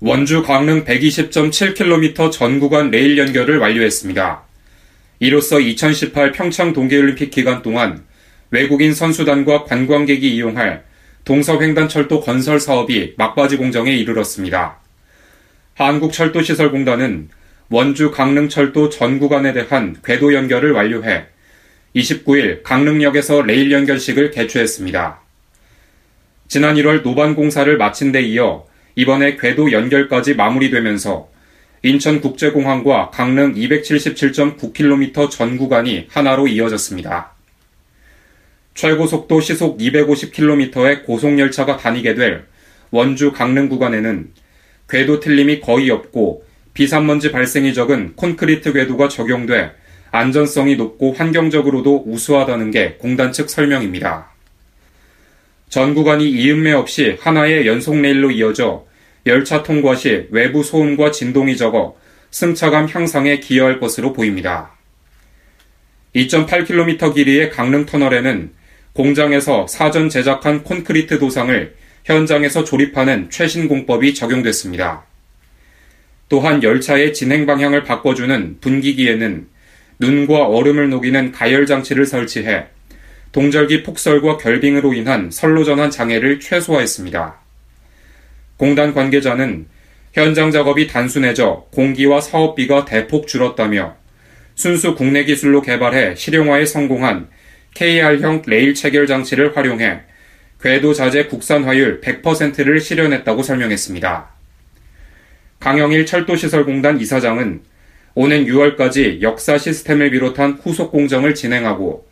원주 강릉 120.7km 전 구간 레일 연결을 완료했습니다. 이로써 2018 평창 동계올림픽 기간 동안 외국인 선수단과 관광객이 이용할 동서횡단철도 건설 사업이 막바지 공정에 이르렀습니다. 한국철도시설공단은 원주 강릉철도 전 구간에 대한 궤도 연결을 완료해 29일 강릉역에서 레일 연결식을 개최했습니다. 지난 1월 노반 공사를 마친 데 이어 이번에 궤도 연결까지 마무리되면서 인천국제공항과 강릉 277.9km 전 구간이 하나로 이어졌습니다. 최고속도 시속 250km의 고속열차가 다니게 될 원주 강릉 구간에는 궤도 틀림이 거의 없고 비산먼지 발생이 적은 콘크리트 궤도가 적용돼 안전성이 높고 환경적으로도 우수하다는 게 공단 측 설명입니다. 전 구간이 이음매 없이 하나의 연속 레일로 이어져 열차 통과 시 외부 소음과 진동이 적어 승차감 향상에 기여할 것으로 보입니다. 2.8km 길이의 강릉 터널에는 공장에서 사전 제작한 콘크리트 도상을 현장에서 조립하는 최신 공법이 적용됐습니다. 또한 열차의 진행 방향을 바꿔주는 분기기에는 눈과 얼음을 녹이는 가열 장치를 설치해 동절기 폭설과 결빙으로 인한 선로 전환 장애를 최소화했습니다. 공단 관계자는 현장 작업이 단순해져 공기와 사업비가 대폭 줄었다며 순수 국내 기술로 개발해 실용화에 성공한 KR형 레일 체결 장치를 활용해 궤도 자재 국산화율 100%를 실현했다고 설명했습니다. 강영일 철도시설공단 이사장은 오는 6월까지 역사 시스템을 비롯한 후속 공정을 진행하고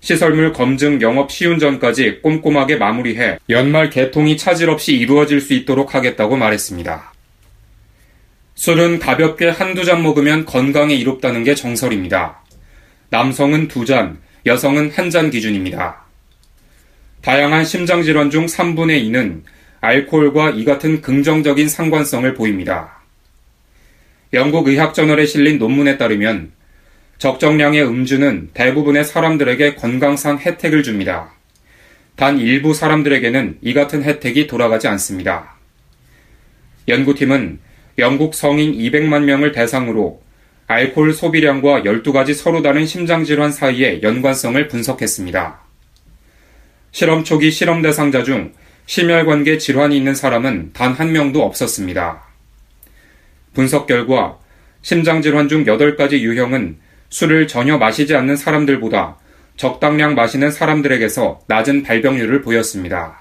시설물 검증 영업 시운 전까지 꼼꼼하게 마무리해 연말 개통이 차질 없이 이루어질 수 있도록 하겠다고 말했습니다. 술은 가볍게 한두 잔 먹으면 건강에 이롭다는 게 정설입니다. 남성은 두 잔, 여성은 한 잔 기준입니다. 다양한 심장질환 중 3분의 2는 알코올과 이 같은 긍정적인 상관성을 보입니다. 영국 의학저널에 실린 논문에 따르면 적정량의 음주는 대부분의 사람들에게 건강상 혜택을 줍니다. 단 일부 사람들에게는 이 같은 혜택이 돌아가지 않습니다. 연구팀은 영국 성인 200만 명을 대상으로 알코올 소비량과 12가지 서로 다른 심장질환 사이의 연관성을 분석했습니다. 실험 초기 실험 대상자 중 심혈관계 질환이 있는 사람은 단 한 명도 없었습니다. 분석 결과 심장질환 중 8가지 유형은 술을 전혀 마시지 않는 사람들보다 적당량 마시는 사람들에게서 낮은 발병률을 보였습니다.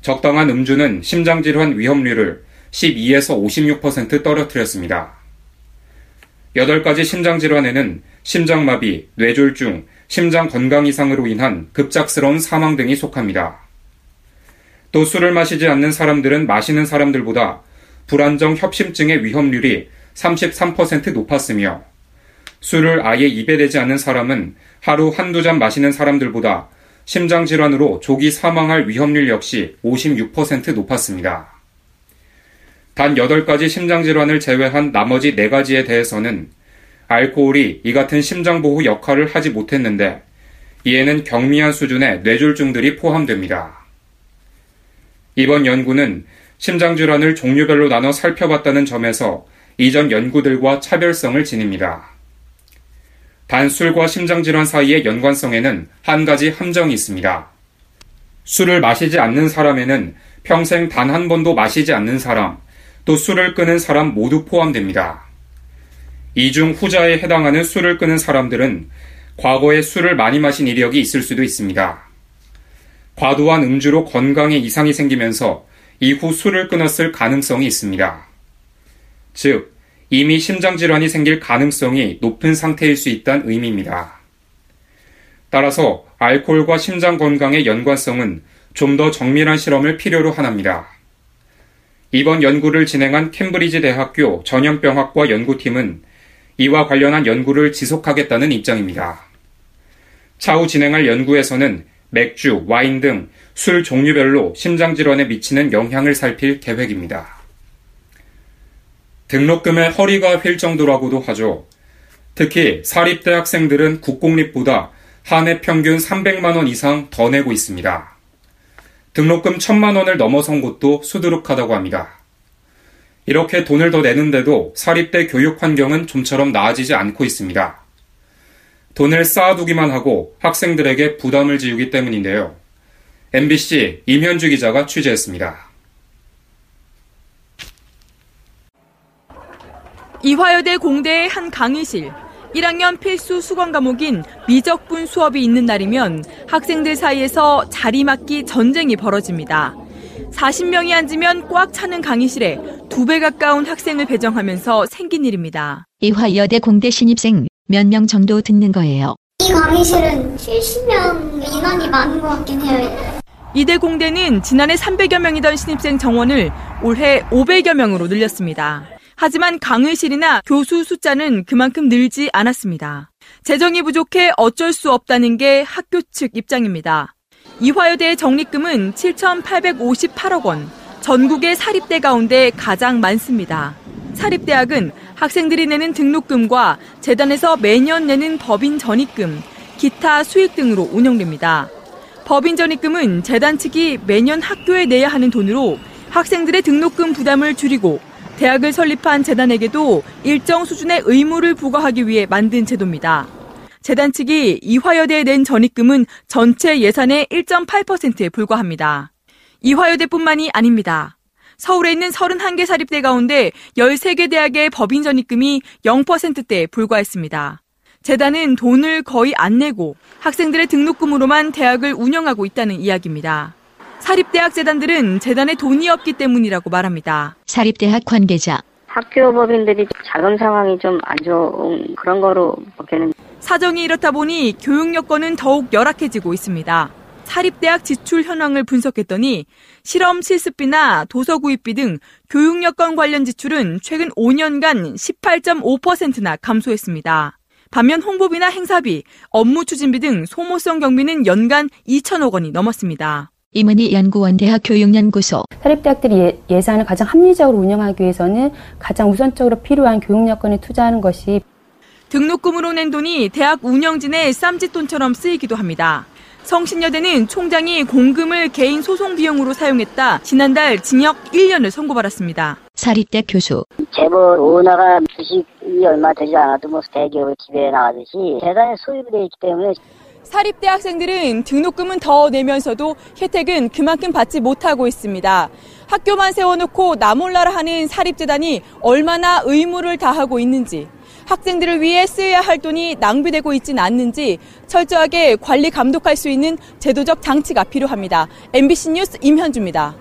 적당한 음주는 심장질환 위험률을 12에서 56% 떨어뜨렸습니다. 8가지 심장질환에는 심장마비, 뇌졸중, 심장 건강 이상으로 인한 급작스러운 사망 등이 속합니다. 또 술을 마시지 않는 사람들은 마시는 사람들보다 불안정 협심증의 위험률이 33% 높았으며 술을 아예 입에 대지 않는 사람은 하루 한두 잔 마시는 사람들보다 심장질환으로 조기 사망할 위험률 역시 56% 높았습니다. 단 8가지 심장질환을 제외한 나머지 4가지에 대해서는 알코올이 이 같은 심장보호 역할을 하지 못했는데 이에는 경미한 수준의 뇌졸중들이 포함됩니다. 이번 연구는 심장질환을 종류별로 나눠 살펴봤다는 점에서 이전 연구들과 차별성을 지닙니다. 단 술과 심장질환 사이의 연관성에는 한 가지 함정이 있습니다. 술을 마시지 않는 사람에는 평생 단 한 번도 마시지 않는 사람, 또 술을 끄는 사람 모두 포함됩니다. 이 중 후자에 해당하는 술을 끄는 사람들은 과거에 술을 많이 마신 이력이 있을 수도 있습니다. 과도한 음주로 건강에 이상이 생기면서 이후 술을 끊었을 가능성이 있습니다. 즉, 이미 심장질환이 생길 가능성이 높은 상태일 수 있다는 의미입니다. 따라서 알코올과 심장 건강의 연관성은 좀 더 정밀한 실험을 필요로 하납니다. 이번 연구를 진행한 캠브리지 대학교 전염병학과 연구팀은 이와 관련한 연구를 지속하겠다는 입장입니다. 차후 진행할 연구에서는 맥주, 와인 등 술 종류별로 심장질환에 미치는 영향을 살필 계획입니다. 등록금의 허리가 휠 정도라고도 하죠. 특히 사립대 학생들은 국공립보다 한 해 평균 300만원 이상 더 내고 있습니다. 등록금 1000만원을 넘어선 곳도 수두룩하다고 합니다. 이렇게 돈을 더 내는데도 사립대 교육 환경은 좀처럼 나아지지 않고 있습니다. 돈을 쌓아두기만 하고 학생들에게 부담을 지우기 때문인데요. MBC 임현주 기자가 취재했습니다. 이화여대 공대의 한 강의실. 1학년 필수 수강 과목인 미적분 수업이 있는 날이면 학생들 사이에서 자리 맡기 전쟁이 벌어집니다. 40명이 앉으면 꽉 차는 강의실에 두 배 가까운 학생을 배정하면서 생긴 일입니다. 이화여대 공대 신입생 몇 명 정도 듣는 거예요. 이 강의실은 70명 인원이 많은 것 같긴 해요. 이대 공대는 지난해 300여 명이던 신입생 정원을 올해 500여 명으로 늘렸습니다. 하지만 강의실이나 교수 숫자는 그만큼 늘지 않았습니다. 재정이 부족해 어쩔 수 없다는 게 학교 측 입장입니다. 이화여대의 적립금은 7,858억 원, 전국의 사립대 가운데 가장 많습니다. 사립대학은 학생들이 내는 등록금과 재단에서 매년 내는 법인 전입금, 기타 수익 등으로 운영됩니다. 법인 전입금은 재단 측이 매년 학교에 내야 하는 돈으로 학생들의 등록금 부담을 줄이고 대학을 설립한 재단에게도 일정 수준의 의무를 부과하기 위해 만든 제도입니다. 재단 측이 이화여대에 낸 전입금은 전체 예산의 1.8%에 불과합니다. 이화여대뿐만이 아닙니다. 서울에 있는 31개 사립대 가운데 13개 대학의 법인 전입금이 0%대에 불과했습니다. 재단은 돈을 거의 안 내고 학생들의 등록금으로만 대학을 운영하고 있다는 이야기입니다. 사립대학 재단들은 재단에 돈이 없기 때문이라고 말합니다. 사립대학 관계자. 학교 법인들이 자금 상황이 좀 안 좋은 그런 거로 보기에는 사정이 이렇다 보니 교육 여건은 더욱 열악해지고 있습니다. 사립대학 지출 현황을 분석했더니 실험 실습비나 도서 구입비 등 교육 여건 관련 지출은 최근 5년간 18.5%나 감소했습니다. 반면 홍보비나 행사비, 업무 추진비 등 소모성 경비는 연간 2천억 원이 넘었습니다. 이문희 연구원 대학 교육연구소. 사립대학들이 예, 산을 가장 합리적으로 운영하기 위해서는 가장 우선적으로 필요한 교육 여건에 투자하는 것이 등록금으로 낸 돈이 대학 운영진의 쌈짓돈처럼 쓰이기도 합니다. 성신여대는 총장이 공금을 개인 소송 비용으로 사용했다 지난달 징역 1년을 선고받았습니다. 사립대 교수. 재벌 오너가 주식이 얼마 되지 않아도 뭐 대기업을 지배해 나가듯이 대단히 소유이 돼 있기 때문에 사립대 학생들은 등록금은 더 내면서도 혜택은 그만큼 받지 못하고 있습니다. 학교만 세워놓고 나몰라라 하는 사립재단이 얼마나 의무를 다하고 있는지, 학생들을 위해 쓰여야 할 돈이 낭비되고 있진 않는지 철저하게 관리 감독할 수 있는 제도적 장치가 필요합니다. MBC 뉴스 임현주입니다.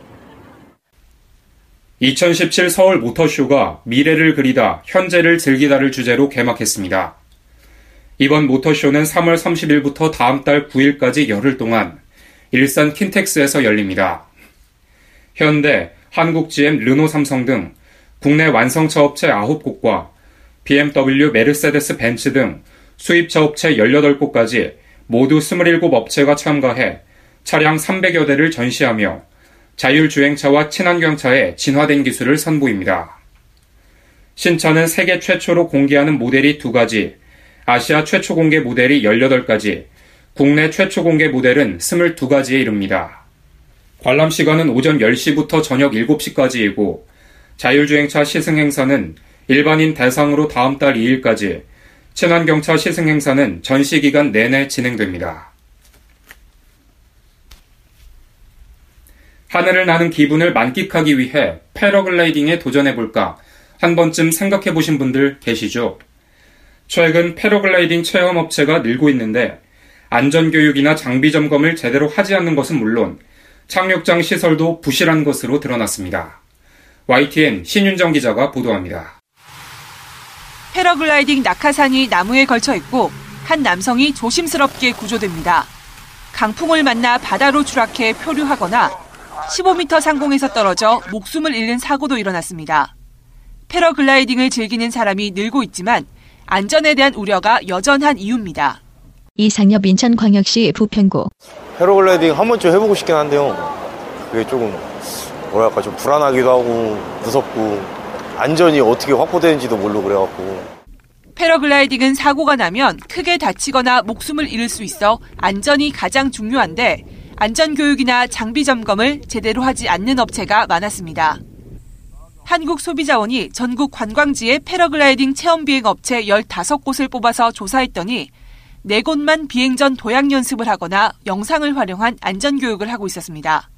2017 서울 모터쇼가 미래를 그리다, 현재를 즐기다를 주제로 개막했습니다. 이번 모터쇼는 3월 30일부터 다음 달 9일까지 열흘 동안 일산 킨텍스에서 열립니다. 현대, 한국GM, 르노 삼성 등 국내 완성차 업체 9곳과 BMW, 메르세데스 벤츠 등 수입차 업체 18곳까지 모두 27업체가 참가해 차량 300여 대를 전시하며 자율주행차와 친환경차의 진화된 기술을 선보입니다. 신차는 세계 최초로 공개하는 모델이 두 가지, 아시아 최초 공개 모델이 18가지, 국내 최초 공개 모델은 22가지에 이릅니다. 관람 시간은 오전 10시부터 저녁 7시까지이고 자율주행차 시승 행사는 일반인 대상으로 다음 달 2일까지, 친환경차 시승 행사는 전시 기간 내내 진행됩니다. 하늘을 나는 기분을 만끽하기 위해 패러글라이딩에 도전해볼까 한 번쯤 생각해 보신 분들 계시죠? 최근 패러글라이딩 체험 업체가 늘고 있는데 안전교육이나 장비 점검을 제대로 하지 않는 것은 물론 착륙장 시설도 부실한 것으로 드러났습니다. YTN 신윤정 기자가 보도합니다. 패러글라이딩 낙하산이 나무에 걸쳐 있고 한 남성이 조심스럽게 구조됩니다. 강풍을 만나 바다로 추락해 표류하거나 15m 상공에서 떨어져 목숨을 잃는 사고도 일어났습니다. 패러글라이딩을 즐기는 사람이 늘고 있지만 안전에 대한 우려가 여전한 이유입니다. 이상엽 인천광역시 부평구 패러글라이딩 한 번쯤 해보고 싶긴 한데요. 그게 조금 뭐랄까 좀 불안하기도 하고 무섭고 안전이 어떻게 확보되는지도 모르고 그래갖고 패러글라이딩은 사고가 나면 크게 다치거나 목숨을 잃을 수 있어 안전이 가장 중요한데 안전교육이나 장비 점검을 제대로 하지 않는 업체가 많았습니다. 한국소비자원이 전국 관광지의 패러글라이딩 체험 비행 업체 15곳을 뽑아서 조사했더니 4곳만 비행 전 도약 연습을 하거나 영상을 활용한 안전교육을 하고 있었습니다.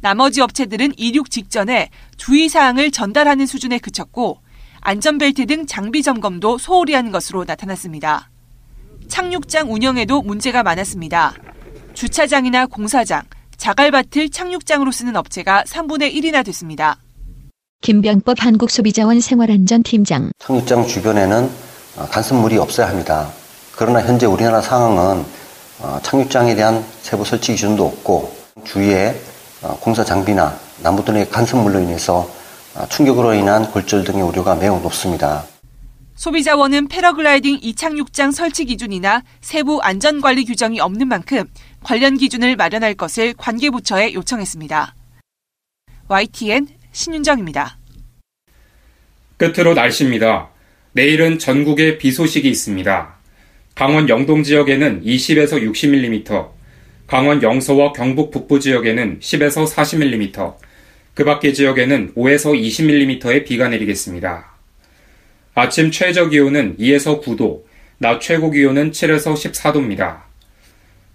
나머지 업체들은 이륙 직전에 주의사항을 전달하는 수준에 그쳤고 안전벨트 등 장비 점검도 소홀히 한 것으로 나타났습니다. 착륙장 운영에도 문제가 많았습니다. 주차장이나 공사장, 자갈밭을 착륙장으로 쓰는 업체가 3분의 1이나 됐습니다. 김병법 한국소비자원 생활안전팀장 착륙장 주변에는 어, 간섭물이 없어야 합니다. 그러나 현재 우리나라 상황은 어, 착륙장에 대한 세부 설치 기준도 없고 주위에 어, 공사 장비나 나무 등의 간섭물로 인해서 충격으로 인한 골절 등의 우려가 매우 높습니다. 소비자원은 패러글라이딩 이착륙장 설치 기준이나 세부 안전관리 규정이 없는 만큼 관련 기준을 마련할 것을 관계부처에 요청했습니다. YTN 신윤정입니다. 끝으로 날씨입니다. 내일은 전국에 비 소식이 있습니다. 강원 영동 지역에는 20에서 60mm, 강원 영서와 경북 북부 지역에는 10에서 40mm, 그 밖의 지역에는 5에서 20mm의 비가 내리겠습니다. 아침 최저 기온은 2에서 9도, 낮 최고 기온은 7에서 14도입니다.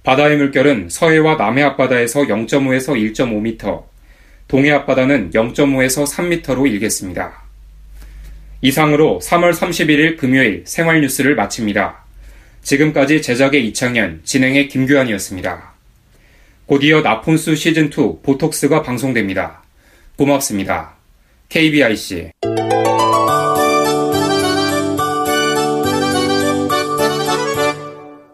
바다의 물결은 서해와 남해 앞바다에서 0.5에서 1.5m, 동해 앞바다는 0.5에서 3m로 일겠습니다. 이상으로 3월 31일 금요일 생활 뉴스를 마칩니다. 지금까지 제작의 이창현, 진행의 김규환이었습니다. 곧이어 나폰수 시즌2 보톡스가 방송됩니다. 고맙습니다. KBIC